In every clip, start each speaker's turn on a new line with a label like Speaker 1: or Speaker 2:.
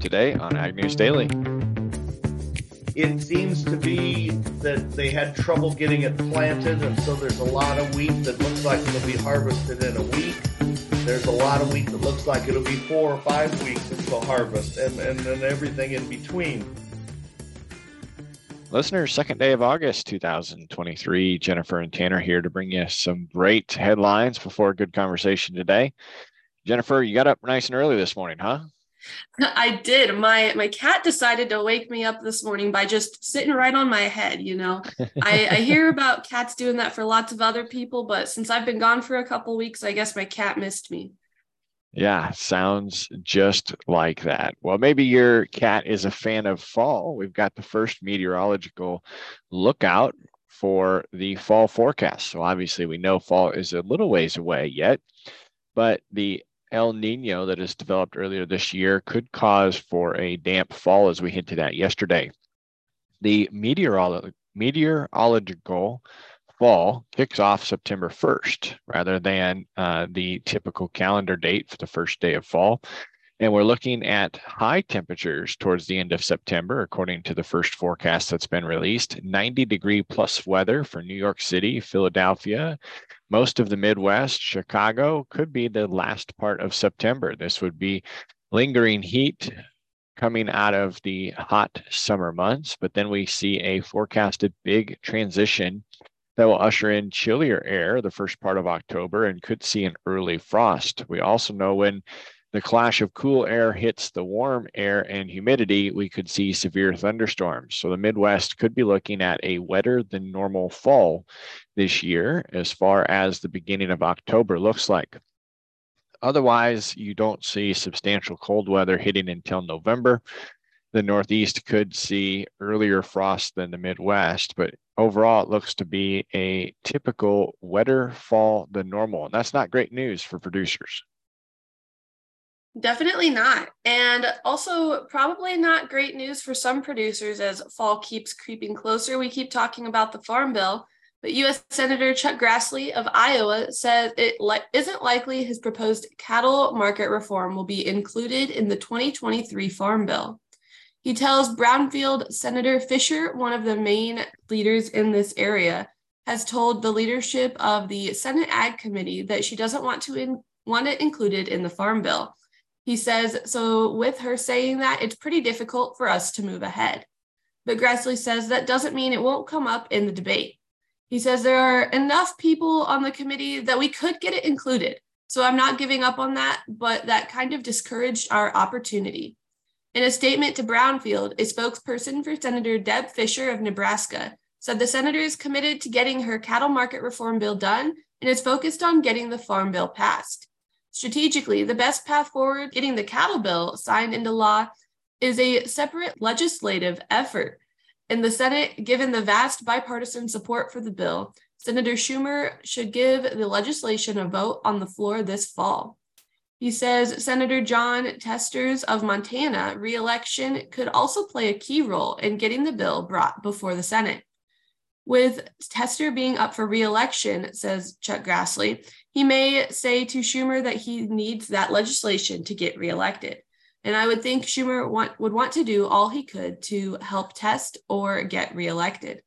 Speaker 1: Today on Ag News Daily.
Speaker 2: It seems to be that they had trouble getting it planted, and so there's a lot of wheat that looks like it'll be harvested in a week. There's a lot of wheat that looks like it'll be four or five weeks until harvest, and, and, and everything in between.
Speaker 1: Listeners, second day of August 2023. Jennifer and Tanner here to bring you some great headlines before a good conversation today. Jennifer, you got up nice and early this morning, huh?
Speaker 3: I did. My my cat decided to wake me up this morning by just sitting right on my head. You know, I, I hear about cats doing that for lots of other people, but since I've been gone for a couple weeks, I guess my cat missed me.
Speaker 1: Yeah, sounds just like that. Well, maybe your cat is a fan of fall. We've got the first meteorological lookout for the fall forecast. So obviously, we know fall is a little ways away yet, but the El Nino that has developed earlier this year could cause for a damp fall, as we hinted at yesterday. The meteorolo- meteorological fall kicks off September 1st rather than uh, the typical calendar date for the first day of fall. And we're looking at high temperatures towards the end of September, according to the first forecast that's been released 90 degree plus weather for New York City, Philadelphia, most of the Midwest, Chicago could be the last part of September. This would be lingering heat coming out of the hot summer months, but then we see a forecasted big transition that will usher in chillier air the first part of October and could see an early frost. We also know when the clash of cool air hits the warm air and humidity, we could see severe thunderstorms. So the Midwest could be looking at a wetter than normal fall this year as far as the beginning of October looks like. Otherwise, you don't see substantial cold weather hitting until November. The Northeast could see earlier frost than the Midwest, but overall, it looks to be a typical wetter fall than normal. And that's not great news for producers.
Speaker 3: Definitely not. And also, probably not great news for some producers as fall keeps creeping closer. We keep talking about the Farm Bill, but U.S. Senator Chuck Grassley of Iowa says it li- isn't likely his proposed cattle market reform will be included in the 2023 Farm Bill. He tells Brownfield Senator Fischer, one of the main leaders in this area, has told the leadership of the Senate Ag Committee that she doesn't want to in- want it included in the Farm Bill. He says, so with her saying that, it's pretty difficult for us to move ahead. But Grassley says that doesn't mean it won't come up in the debate. He says there are enough people on the committee that we could get it included. So I'm not giving up on that, but that kind of discouraged our opportunity. In a statement to Brownfield, a spokesperson for Senator Deb Fischer of Nebraska said the senator is committed to getting her cattle market reform bill done and is focused on getting the farm bill passed. Strategically, the best path forward getting the cattle bill signed into law is a separate legislative effort. In the Senate, given the vast bipartisan support for the bill, Senator Schumer should give the legislation a vote on the floor this fall. He says Senator Jon Tester's of Montana reelection could also play a key role in getting the bill brought before the Senate. With Tester being up for reelection, says Chuck Grassley, he may say to Schumer that he needs that legislation to get reelected. And I would think Schumer want, would want to do all he could to help test or get reelected.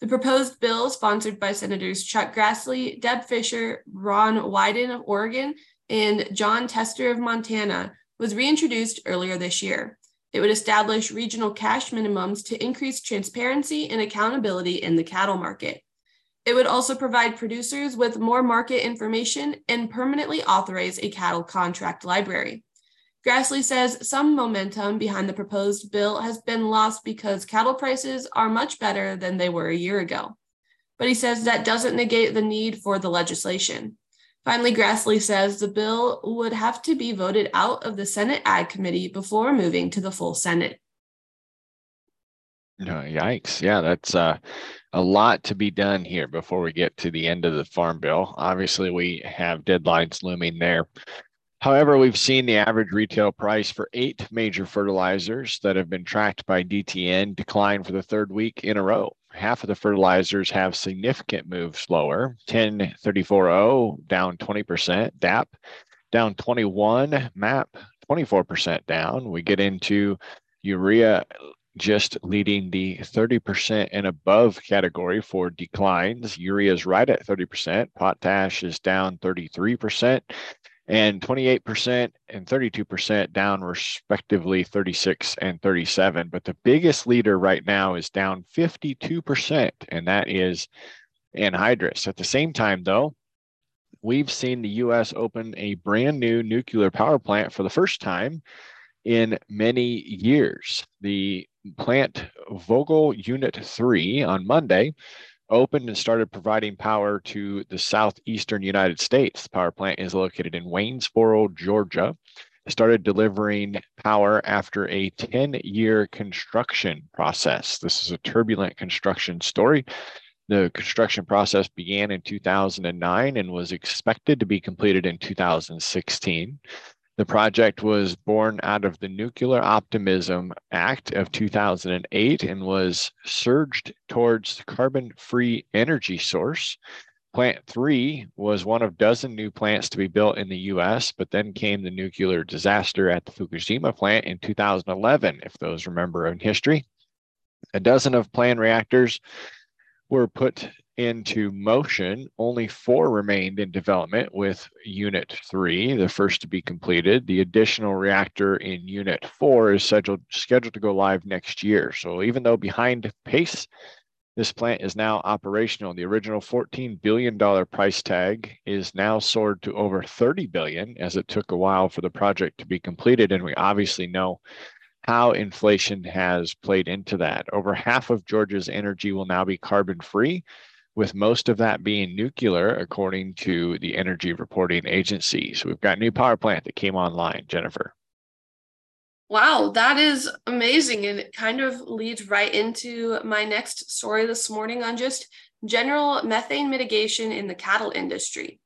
Speaker 3: The proposed bill, sponsored by Senators Chuck Grassley, Deb Fischer, Ron Wyden of Oregon, and Jon Tester of Montana, was reintroduced earlier this year. It would establish regional cash minimums to increase transparency and accountability in the cattle market. It would also provide producers with more market information and permanently authorize a cattle contract library. Grassley says some momentum behind the proposed bill has been lost because cattle prices are much better than they were a year ago. But he says that doesn't negate the need for the legislation. Finally, Grassley says the bill would have to be voted out of the Senate Ag Committee before moving to the full Senate.
Speaker 1: No, yikes. Yeah, that's uh, a lot to be done here before we get to the end of the farm bill. Obviously, we have deadlines looming there. However, we've seen the average retail price for eight major fertilizers that have been tracked by DTN decline for the third week in a row half of the fertilizers have significant moves lower 10 34 down 20%, DAP down 21, MAP 24% down. We get into urea just leading the 30% and above category for declines. Urea is right at 30%. Potash is down 33% and 28% and 32% down respectively 36 and 37 but the biggest leader right now is down 52% and that is anhydrous at the same time though we've seen the US open a brand new nuclear power plant for the first time in many years the plant Vogtle Unit 3 on Monday opened and started providing power to the southeastern United States. The power plant is located in Waynesboro, Georgia. It started delivering power after a 10 year construction process. This is a turbulent construction story. The construction process began in 2009 and was expected to be completed in 2016. The project was born out of the Nuclear Optimism Act of 2008 and was surged towards carbon free energy source. Plant 3 was one of dozen new plants to be built in the US, but then came the nuclear disaster at the Fukushima plant in 2011, if those remember in history. A dozen of planned reactors were put into motion. Only four remained in development, with Unit 3, the first to be completed. The additional reactor in Unit 4 is scheduled, scheduled to go live next year. So, even though behind pace, this plant is now operational. The original $14 billion price tag is now soared to over 30 billion as it took a while for the project to be completed. And we obviously know how inflation has played into that. Over half of Georgia's energy will now be carbon free with most of that being nuclear, according to the Energy Reporting Agency. So we've got a new power plant that came online, Jennifer.
Speaker 3: Wow, that is amazing. And it kind of leads right into my next story this morning on just general methane mitigation in the cattle industry.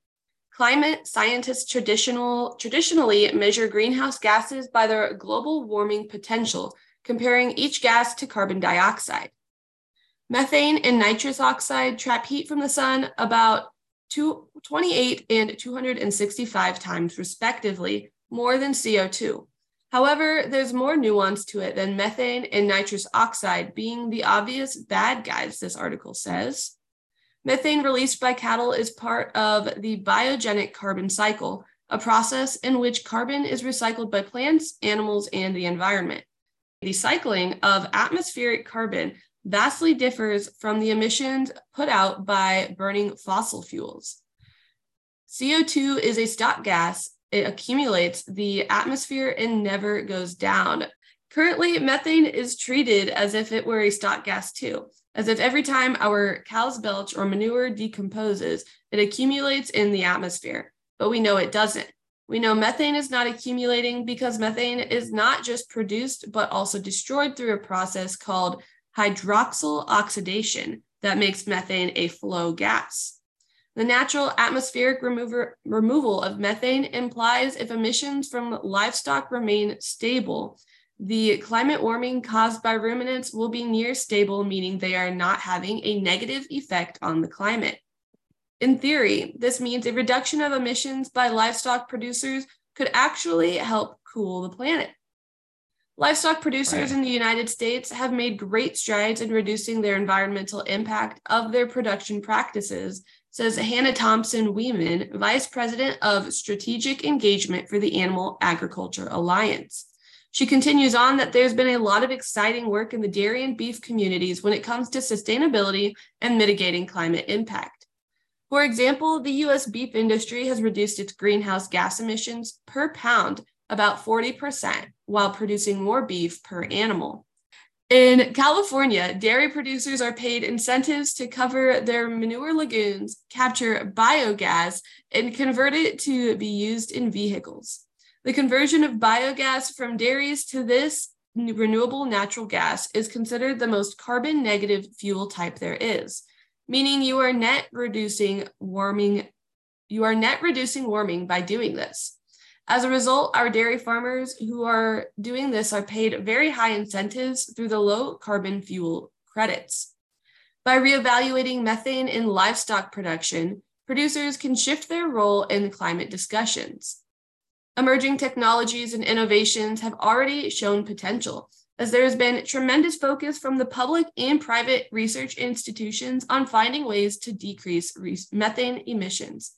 Speaker 3: Climate scientists traditional, traditionally measure greenhouse gases by their global warming potential, comparing each gas to carbon dioxide. Methane and nitrous oxide trap heat from the sun about two, 28 and 265 times, respectively, more than CO2. However, there's more nuance to it than methane and nitrous oxide being the obvious bad guys, this article says. Methane released by cattle is part of the biogenic carbon cycle, a process in which carbon is recycled by plants, animals, and the environment. The cycling of atmospheric carbon vastly differs from the emissions put out by burning fossil fuels. CO2 is a stock gas. It accumulates the atmosphere and never goes down. Currently, methane is treated as if it were a stock gas too, as if every time our cows belch or manure decomposes, it accumulates in the atmosphere. But we know it doesn't. We know methane is not accumulating because methane is not just produced, but also destroyed through a process called hydroxyl oxidation that makes methane a flow gas. The natural atmospheric remover, removal of methane implies if emissions from livestock remain stable, the climate warming caused by ruminants will be near stable, meaning they are not having a negative effect on the climate. In theory, this means a reduction of emissions by livestock producers could actually help cool the planet. Livestock producers right. in the United States have made great strides in reducing their environmental impact of their production practices, says Hannah Thompson Weeman, Vice President of Strategic Engagement for the Animal Agriculture Alliance. She continues on that there's been a lot of exciting work in the dairy and beef communities when it comes to sustainability and mitigating climate impact. For example, the US beef industry has reduced its greenhouse gas emissions per pound about 40% while producing more beef per animal. In California, dairy producers are paid incentives to cover their manure lagoons, capture biogas, and convert it to be used in vehicles. The conversion of biogas from dairies to this renewable natural gas is considered the most carbon negative fuel type there is, meaning you are net reducing warming you are net reducing warming by doing this. As a result, our dairy farmers who are doing this are paid very high incentives through the low carbon fuel credits. By reevaluating methane in livestock production, producers can shift their role in climate discussions. Emerging technologies and innovations have already shown potential, as there has been tremendous focus from the public and private research institutions on finding ways to decrease methane emissions.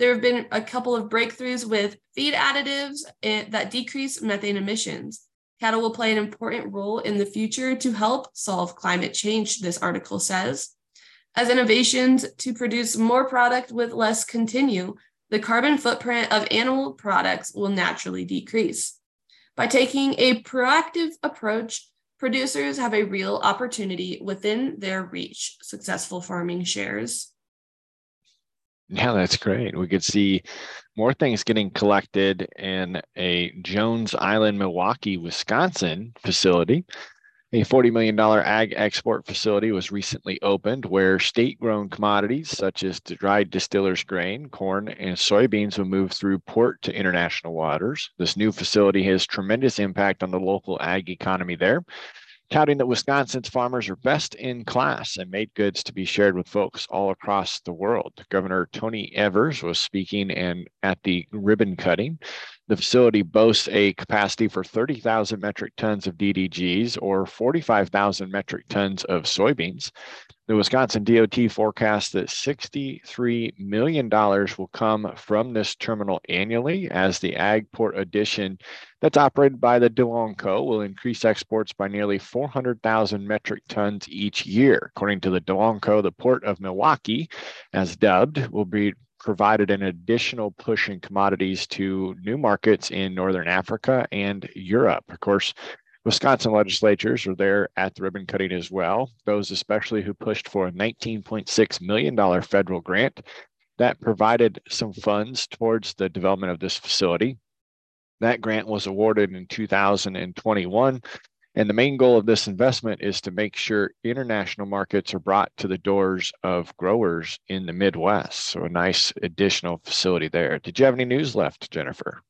Speaker 3: There have been a couple of breakthroughs with feed additives eh, that decrease methane emissions. Cattle will play an important role in the future to help solve climate change, this article says. As innovations to produce more product with less continue, the carbon footprint of animal products will naturally decrease. By taking a proactive approach, producers have a real opportunity within their reach, successful farming shares.
Speaker 1: Yeah, that's great. We could see more things getting collected in a Jones Island, Milwaukee, Wisconsin facility. A $40 million ag export facility was recently opened where state grown commodities such as dried distillers grain, corn, and soybeans will move through port to international waters. This new facility has tremendous impact on the local ag economy there touting that Wisconsin's farmers are best in class and made goods to be shared with folks all across the world. Governor Tony Evers was speaking and at the ribbon cutting. The facility boasts a capacity for 30,000 metric tons of DDGs or 45,000 metric tons of soybeans. The Wisconsin DOT forecasts that $63 million will come from this terminal annually as the ag port addition that's operated by the DeLong Co. will increase exports by nearly 400,000 metric tons each year. According to the DeLong Co., the port of Milwaukee, as dubbed, will be provided an additional push in commodities to new markets in Northern Africa and Europe. Of course, Wisconsin legislatures are there at the ribbon cutting as well, those especially who pushed for a $19.6 million federal grant that provided some funds towards the development of this facility. That grant was awarded in 2021. And the main goal of this investment is to make sure international markets are brought to the doors of growers in the Midwest. So, a nice additional facility there. Did you have any news left, Jennifer?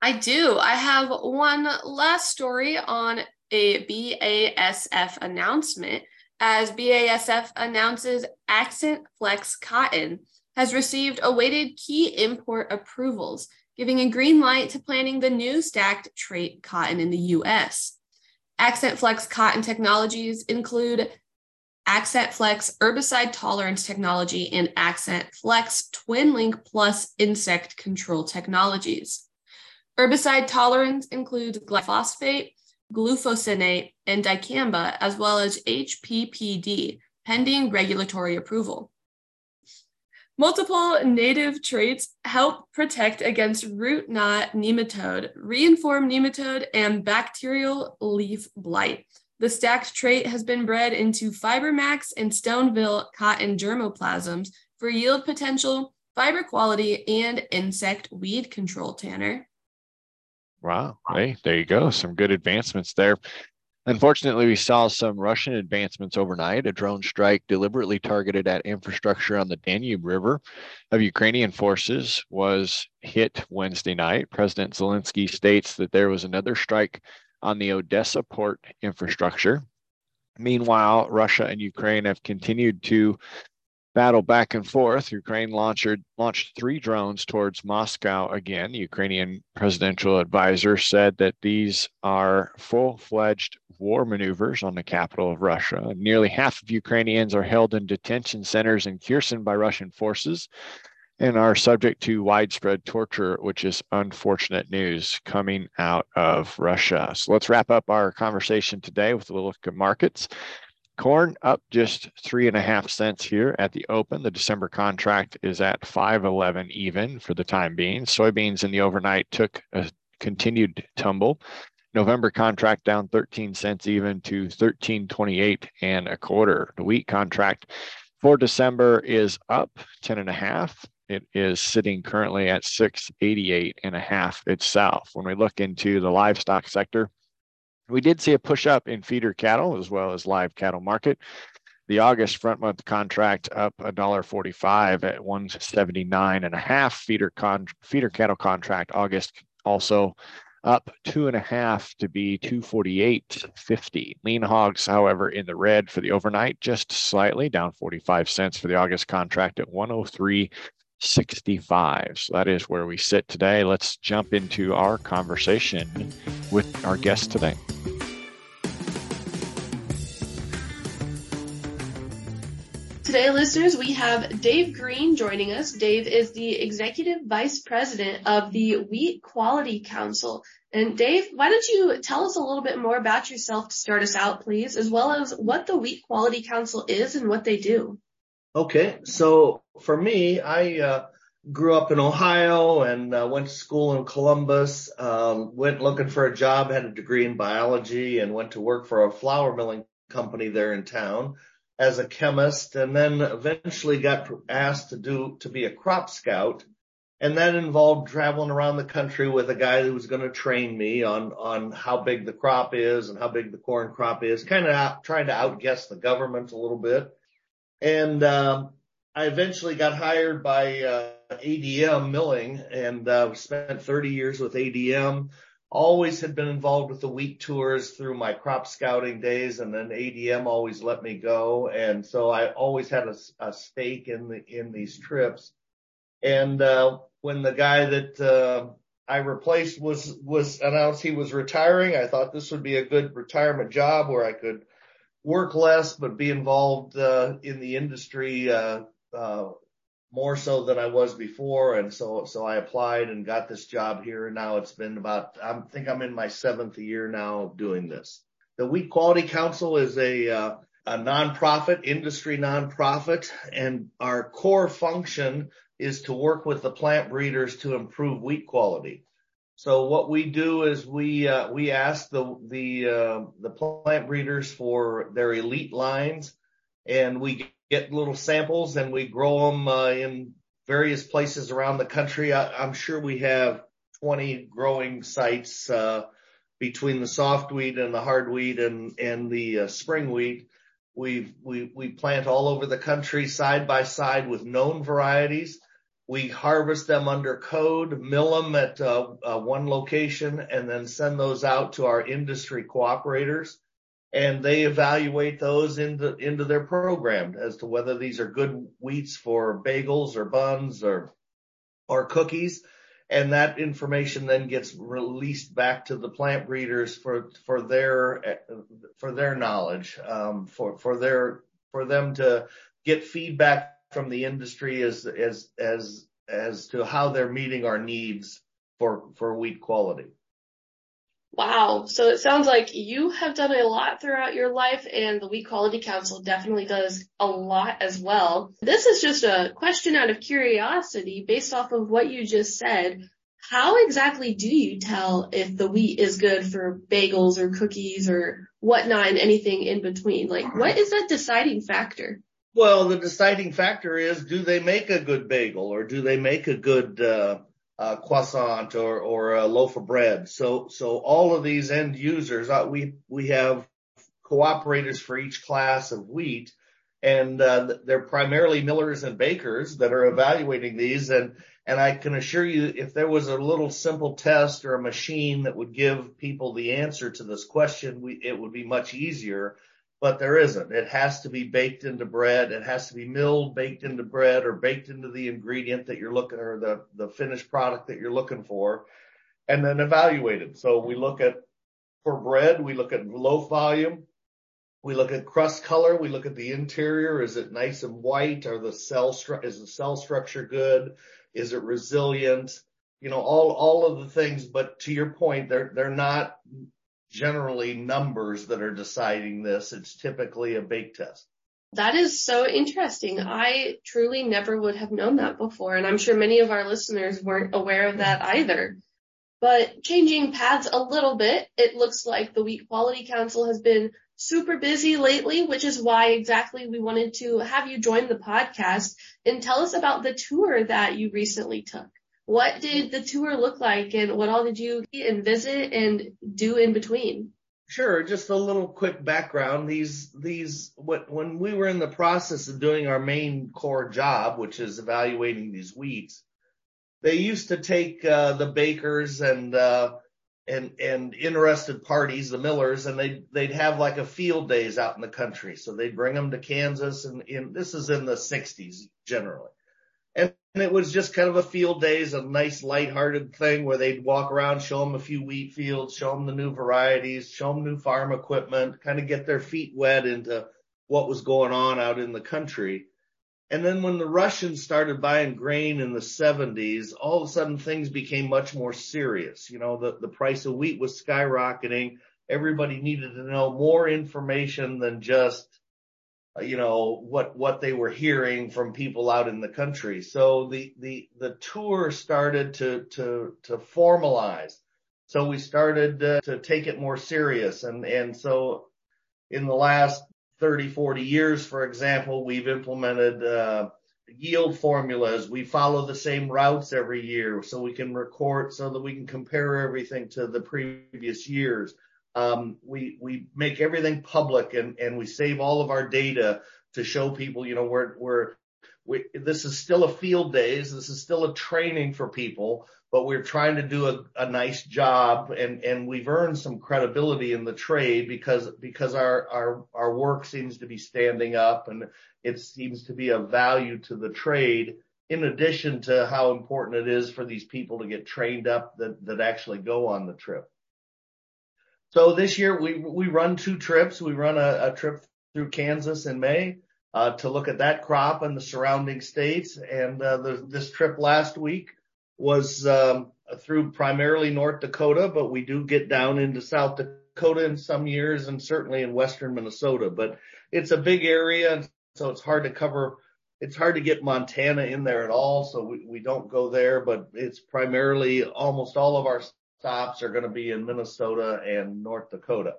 Speaker 3: I do. I have one last story on a BASF announcement as BASF announces Axant Flex Cotton has received awaited key import approvals, giving a green light to planting the new stacked trait cotton in the US. Axant Flex cotton technologies include Axant Flex herbicide tolerance technology and Axant Flex TwinLink Plus insect control technologies. Herbicide tolerance includes glyphosate, glufosinate, and dicamba, as well as HPPD, pending regulatory approval. Multiple native traits help protect against root knot nematode, reniform nematode, and bacterial leaf blight. The stacked trait has been bred into FiberMax and Stoneville cotton germplasms for yield potential, fiber quality, and insect weed control, Tanner.
Speaker 1: Wow. Hey, there you go. Some good advancements there. Unfortunately, we saw some Russian advancements overnight. A drone strike deliberately targeted at infrastructure on the Danube River of Ukrainian forces was hit Wednesday night. President Zelensky states that there was another strike on the Odessa port infrastructure. Meanwhile, Russia and Ukraine have continued to battle back and forth, Ukraine launched, launched three drones towards Moscow again. The Ukrainian presidential advisor said that these are full fledged war maneuvers on the capital of Russia. Nearly half of Ukrainians are held in detention centers in Kherson by Russian forces and are subject to widespread torture, which is unfortunate news coming out of Russia. So let's wrap up our conversation today with a look at markets. Corn up just three and a half cents here at the open. The December contract is at 511 even for the time being. Soybeans in the overnight took a continued tumble. November contract down 13 cents even to 1328 and a quarter. The wheat contract for December is up 10 and a half. It is sitting currently at 688 and a half itself. When we look into the livestock sector, we did see a push up in feeder cattle as well as live cattle market. The August front month contract up $1.45 at 179 and a half. Feeder con feeder cattle contract August also up two and a half to be 248.50. Lean hogs, however, in the red for the overnight, just slightly down 45 cents for the August contract at 103 65. So that is where we sit today. Let's jump into our conversation with our guest today.
Speaker 3: Today, listeners, we have Dave Green joining us. Dave is the Executive Vice President of the Wheat Quality Council. And Dave, why don't you tell us a little bit more about yourself to start us out, please, as well as what the Wheat Quality Council is and what they do?
Speaker 2: Okay, so for me, I uh, grew up in Ohio and uh, went to school in Columbus. Um, went looking for a job, had a degree in biology, and went to work for a flour milling company there in town as a chemist and then eventually got asked to do, to be a crop scout. And that involved traveling around the country with a guy who was going to train me on, on how big the crop is and how big the corn crop is, kind of trying to outguess the government a little bit. And, um, I eventually got hired by, uh, ADM milling and, uh, spent 30 years with ADM always had been involved with the wheat tours through my crop scouting days and then ADM always let me go. And so I always had a, a stake in the, in these trips. And, uh, when the guy that, uh, I replaced was, was announced he was retiring, I thought this would be a good retirement job where I could work less, but be involved, uh, in the industry, uh, uh, more so than I was before. And so, so I applied and got this job here. And now it's been about, I think I'm in my seventh year now doing this. The Wheat Quality Council is a, uh, a nonprofit, industry nonprofit, and our core function is to work with the plant breeders to improve wheat quality. So what we do is we uh, we ask the the uh, the plant breeders for their elite lines, and we get little samples and we grow them uh, in various places around the country. I, am sure we have 20 growing sites uh, between the soft wheat and the hard wheat and and the uh, spring wheat. We we we plant all over the country side by side with known varieties. We harvest them under code, mill them at uh, uh, one location, and then send those out to our industry cooperators and they evaluate those into into their program as to whether these are good wheats for bagels or buns or or cookies. And that information then gets released back to the plant breeders for for their for their knowledge um, for for their for them to get feedback from the industry as as as as to how they're meeting our needs for for wheat quality
Speaker 3: Wow. So it sounds like you have done a lot throughout your life and the Wheat Quality Council definitely does a lot as well. This is just a question out of curiosity based off of what you just said. How exactly do you tell if the wheat is good for bagels or cookies or whatnot and anything in between? Like what is that deciding factor?
Speaker 2: Well, the deciding factor is do they make a good bagel or do they make a good, uh, uh, croissant or, or a loaf of bread. So, so all of these end users, uh, we, we have cooperators for each class of wheat and, uh, they're primarily millers and bakers that are evaluating these. And, and I can assure you if there was a little simple test or a machine that would give people the answer to this question, we, it would be much easier but there isn't. It has to be baked into bread. It has to be milled, baked into bread or baked into the ingredient that you're looking or the, the finished product that you're looking for and then evaluated. So we look at for bread, we look at loaf volume. We look at crust color. We look at the interior. Is it nice and white? Are the cell stru- is the cell structure good? Is it resilient? You know, all, all of the things, but to your point, they're, they're not generally numbers that are deciding this. It's typically a bake test.
Speaker 3: That is so interesting. I truly never would have known that before. And I'm sure many of our listeners weren't aware of that either. But changing paths a little bit, it looks like the Wheat Quality Council has been super busy lately, which is why exactly we wanted to have you join the podcast and tell us about the tour that you recently took. What did the tour look like and what all did you and visit and do in between?
Speaker 2: Sure. Just a little quick background. These, these, what, when we were in the process of doing our main core job, which is evaluating these wheats, they used to take, uh, the bakers and, uh, and, and interested parties, the millers, and they, they'd have like a field days out in the country. So they'd bring them to Kansas and in, this is in the sixties generally. And it was just kind of a field days, a nice lighthearted thing where they'd walk around, show them a few wheat fields, show them the new varieties, show them new farm equipment, kind of get their feet wet into what was going on out in the country. And then when the Russians started buying grain in the 70s, all of a sudden things became much more serious. You know, the, the price of wheat was skyrocketing. Everybody needed to know more information than just you know, what, what they were hearing from people out in the country. So the, the, the tour started to, to, to formalize. So we started uh, to take it more serious. And, and so in the last 30, 40 years, for example, we've implemented, uh, yield formulas. We follow the same routes every year so we can record so that we can compare everything to the previous years. Um, we we make everything public and and we save all of our data to show people, you know, we're we're we, this is still a field days. This is still a training for people, but we're trying to do a, a nice job and, and we've earned some credibility in the trade because, because our, our, our work seems to be standing up and it seems to be of value to the trade in addition to how important it is for these people to get trained up that, that actually go on the trip. So this year we we run two trips. We run a, a trip through Kansas in May uh, to look at that crop and the surrounding states. And uh, the, this trip last week was um, through primarily North Dakota, but we do get down into South Dakota in some years, and certainly in western Minnesota. But it's a big area, so it's hard to cover. It's hard to get Montana in there at all, so we, we don't go there. But it's primarily almost all of our stops are going to be in Minnesota and North Dakota.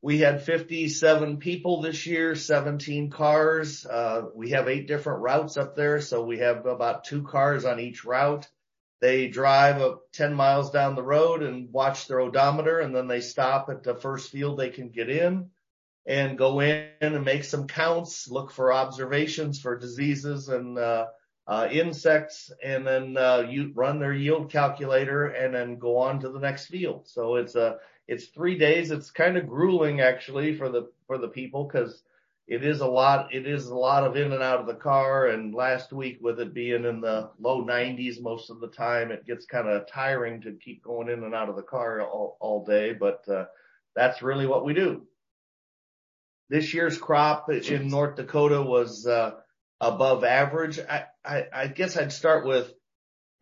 Speaker 2: We had 57 people this year, 17 cars. Uh, we have eight different routes up there, so we have about two cars on each route. They drive a 10 miles down the road and watch their odometer, and then they stop at the first field they can get in and go in and make some counts, look for observations for diseases and uh, uh, insects and then uh, you run their yield calculator and then go on to the next field. So it's a it's three days. It's kind of grueling actually for the for the people because it is a lot. It is a lot of in and out of the car. And last week with it being in the low 90s most of the time, it gets kind of tiring to keep going in and out of the car all, all day. But uh, that's really what we do. This year's crop in North Dakota was uh, above average. I, I, I guess I'd start with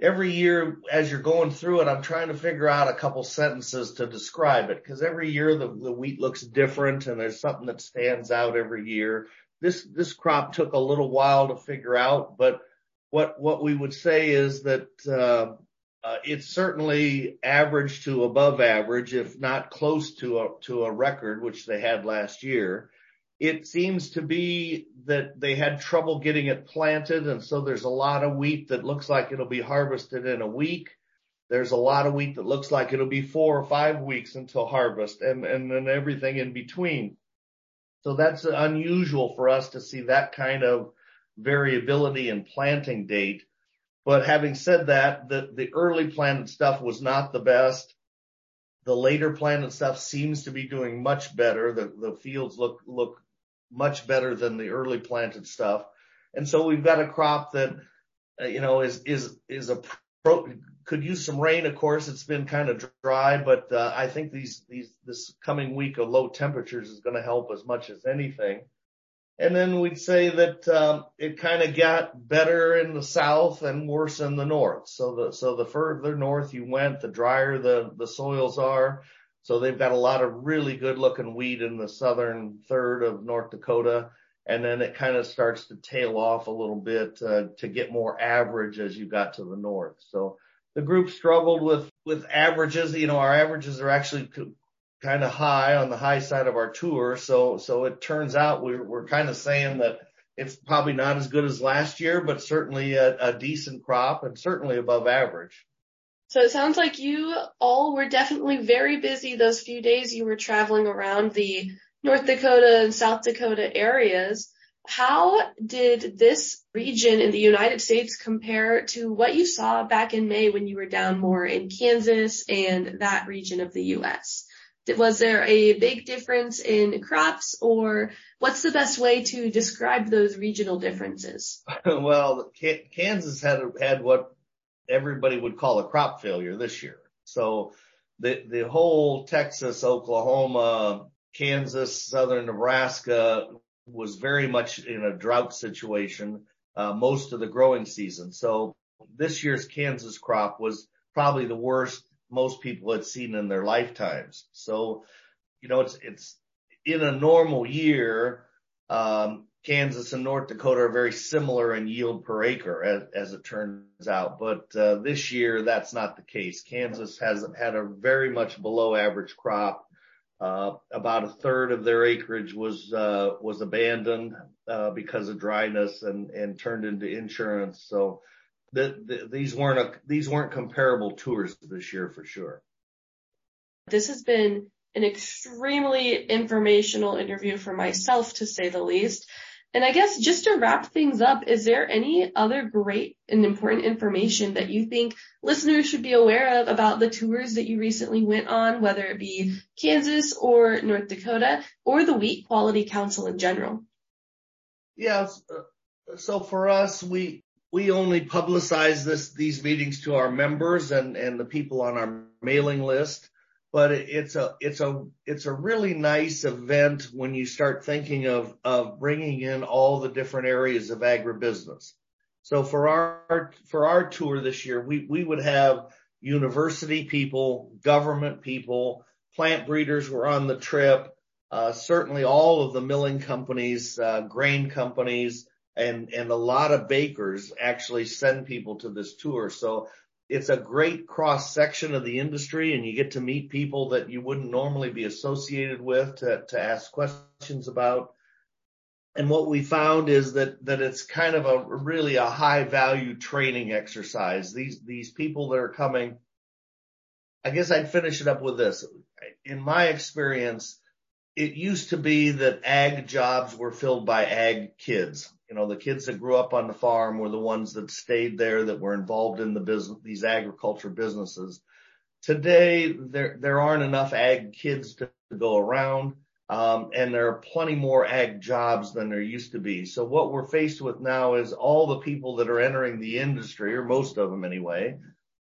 Speaker 2: every year as you're going through it, I'm trying to figure out a couple sentences to describe it because every year the, the wheat looks different and there's something that stands out every year. This, this crop took a little while to figure out, but what, what we would say is that, uh, uh, it's certainly average to above average, if not close to a, to a record, which they had last year it seems to be that they had trouble getting it planted. And so there's a lot of wheat that looks like it'll be harvested in a week. There's a lot of wheat that looks like it'll be four or five weeks until harvest and, and then everything in between. So that's unusual for us to see that kind of variability in planting date. But having said that, the, the early planted stuff was not the best. The later planted stuff seems to be doing much better. The, the fields look, look much better than the early planted stuff. And so we've got a crop that, uh, you know, is, is, is a pro, could use some rain. Of course, it's been kind of dry, but, uh, I think these, these, this coming week of low temperatures is going to help as much as anything. And then we'd say that, um, it kind of got better in the south and worse in the north. So the, so the further north you went, the drier the, the soils are. So they've got a lot of really good looking wheat in the southern third of North Dakota. And then it kind of starts to tail off a little bit uh, to get more average as you got to the north. So the group struggled with, with averages. You know, our averages are actually kind of high on the high side of our tour. So, so it turns out we're, we're kind of saying that it's probably not as good as last year, but certainly a, a decent crop and certainly above average.
Speaker 3: So it sounds like you all were definitely very busy those few days you were traveling around the North Dakota and South Dakota areas. How did this region in the United States compare to what you saw back in May when you were down more in Kansas and that region of the US? Was there a big difference in crops or what's the best way to describe those regional differences?
Speaker 2: well, Kansas had, had what everybody would call a crop failure this year. So the, the whole Texas, Oklahoma, Kansas, southern Nebraska was very much in a drought situation, uh, most of the growing season. So this year's Kansas crop was probably the worst most people had seen in their lifetimes. So, you know, it's, it's in a normal year, um, Kansas and North Dakota are very similar in yield per acre as, as it turns out. But, uh, this year that's not the case. Kansas has had a very much below average crop. Uh, about a third of their acreage was, uh, was abandoned, uh, because of dryness and, and turned into insurance. So, that the, these weren't a, these weren't comparable tours this year for sure.
Speaker 3: This has been an extremely informational interview for myself, to say the least. And I guess just to wrap things up, is there any other great and important information that you think listeners should be aware of about the tours that you recently went on, whether it be Kansas or North Dakota or the Wheat Quality Council in general?
Speaker 2: Yes. Uh, so for us, we, we only publicize this, these meetings to our members and, and the people on our mailing list. But it's a, it's a, it's a really nice event when you start thinking of, of bringing in all the different areas of agribusiness. So for our, for our tour this year, we, we would have university people, government people, plant breeders were on the trip. Uh, certainly all of the milling companies, uh, grain companies, and and a lot of bakers actually send people to this tour. So it's a great cross section of the industry and you get to meet people that you wouldn't normally be associated with to, to ask questions about. And what we found is that, that it's kind of a really a high value training exercise. These, these people that are coming, I guess I'd finish it up with this. In my experience, it used to be that ag jobs were filled by ag kids. You know, the kids that grew up on the farm were the ones that stayed there that were involved in the business, these agriculture businesses. Today, there, there aren't enough ag kids to go around. Um, and there are plenty more ag jobs than there used to be. So what we're faced with now is all the people that are entering the industry, or most of them anyway,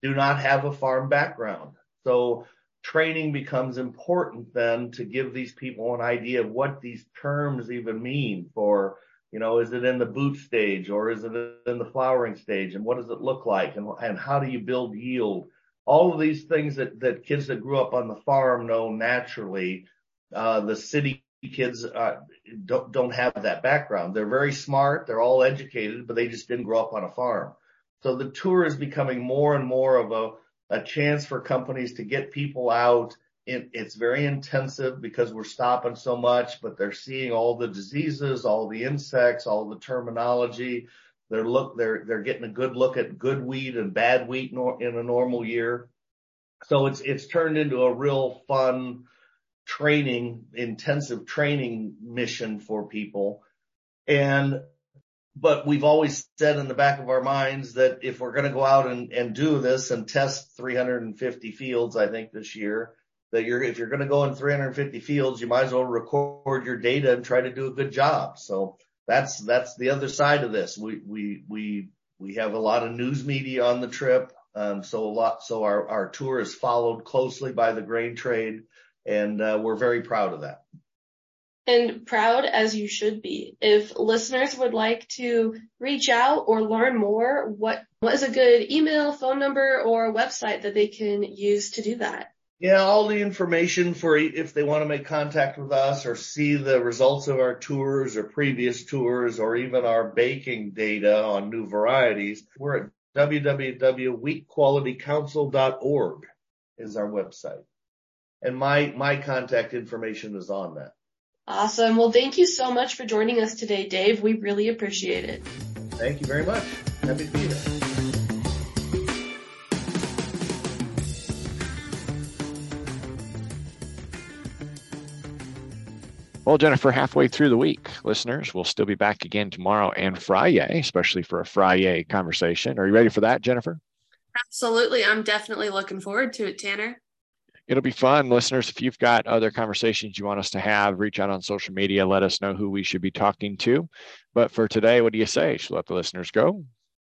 Speaker 2: do not have a farm background. So training becomes important then to give these people an idea of what these terms even mean for, you know, is it in the boot stage or is it in the flowering stage and what does it look like and, and how do you build yield? All of these things that, that kids that grew up on the farm know naturally. Uh, the city kids, uh, don't, don't have that background. They're very smart. They're all educated, but they just didn't grow up on a farm. So the tour is becoming more and more of a, a chance for companies to get people out. It, it's very intensive because we're stopping so much, but they're seeing all the diseases, all the insects, all the terminology. They're look, they're, they're getting a good look at good wheat and bad wheat in a normal year. So it's, it's turned into a real fun training, intensive training mission for people. And but we've always said in the back of our minds that if we're going to go out and, and do this and test 350 fields, I think this year, that you're, if you're going to go in 350 fields, you might as well record your data and try to do a good job. So that's, that's the other side of this. We, we, we, we have a lot of news media on the trip. Um, so a lot, so our, our tour is followed closely by the grain trade and, uh, we're very proud of that
Speaker 3: and proud as you should be. If listeners would like to reach out or learn more, what, what is a good email, phone number, or website that they can use to do that?
Speaker 2: Yeah, all the information for if they want to make contact with us or see the results of our tours or previous tours or even our baking data on new varieties, we're at www.wheatqualitycouncil.org is our website. And my, my contact information is on that.
Speaker 3: Awesome. Well, thank you so much for joining us today, Dave. We really appreciate it.
Speaker 2: Thank you very much. Happy to be here.
Speaker 1: Well, Jennifer, halfway through the week, listeners, we'll still be back again tomorrow and Friday, especially for a Friday conversation. Are you ready for that, Jennifer?
Speaker 3: Absolutely. I'm definitely looking forward to it, Tanner.
Speaker 1: it'll be fun. Listeners, if you've got other conversations you want us to have, reach out on social media. Let us know who we should be talking to. But for today, what do you say? Should let the listeners go?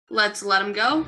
Speaker 3: Let's let them go.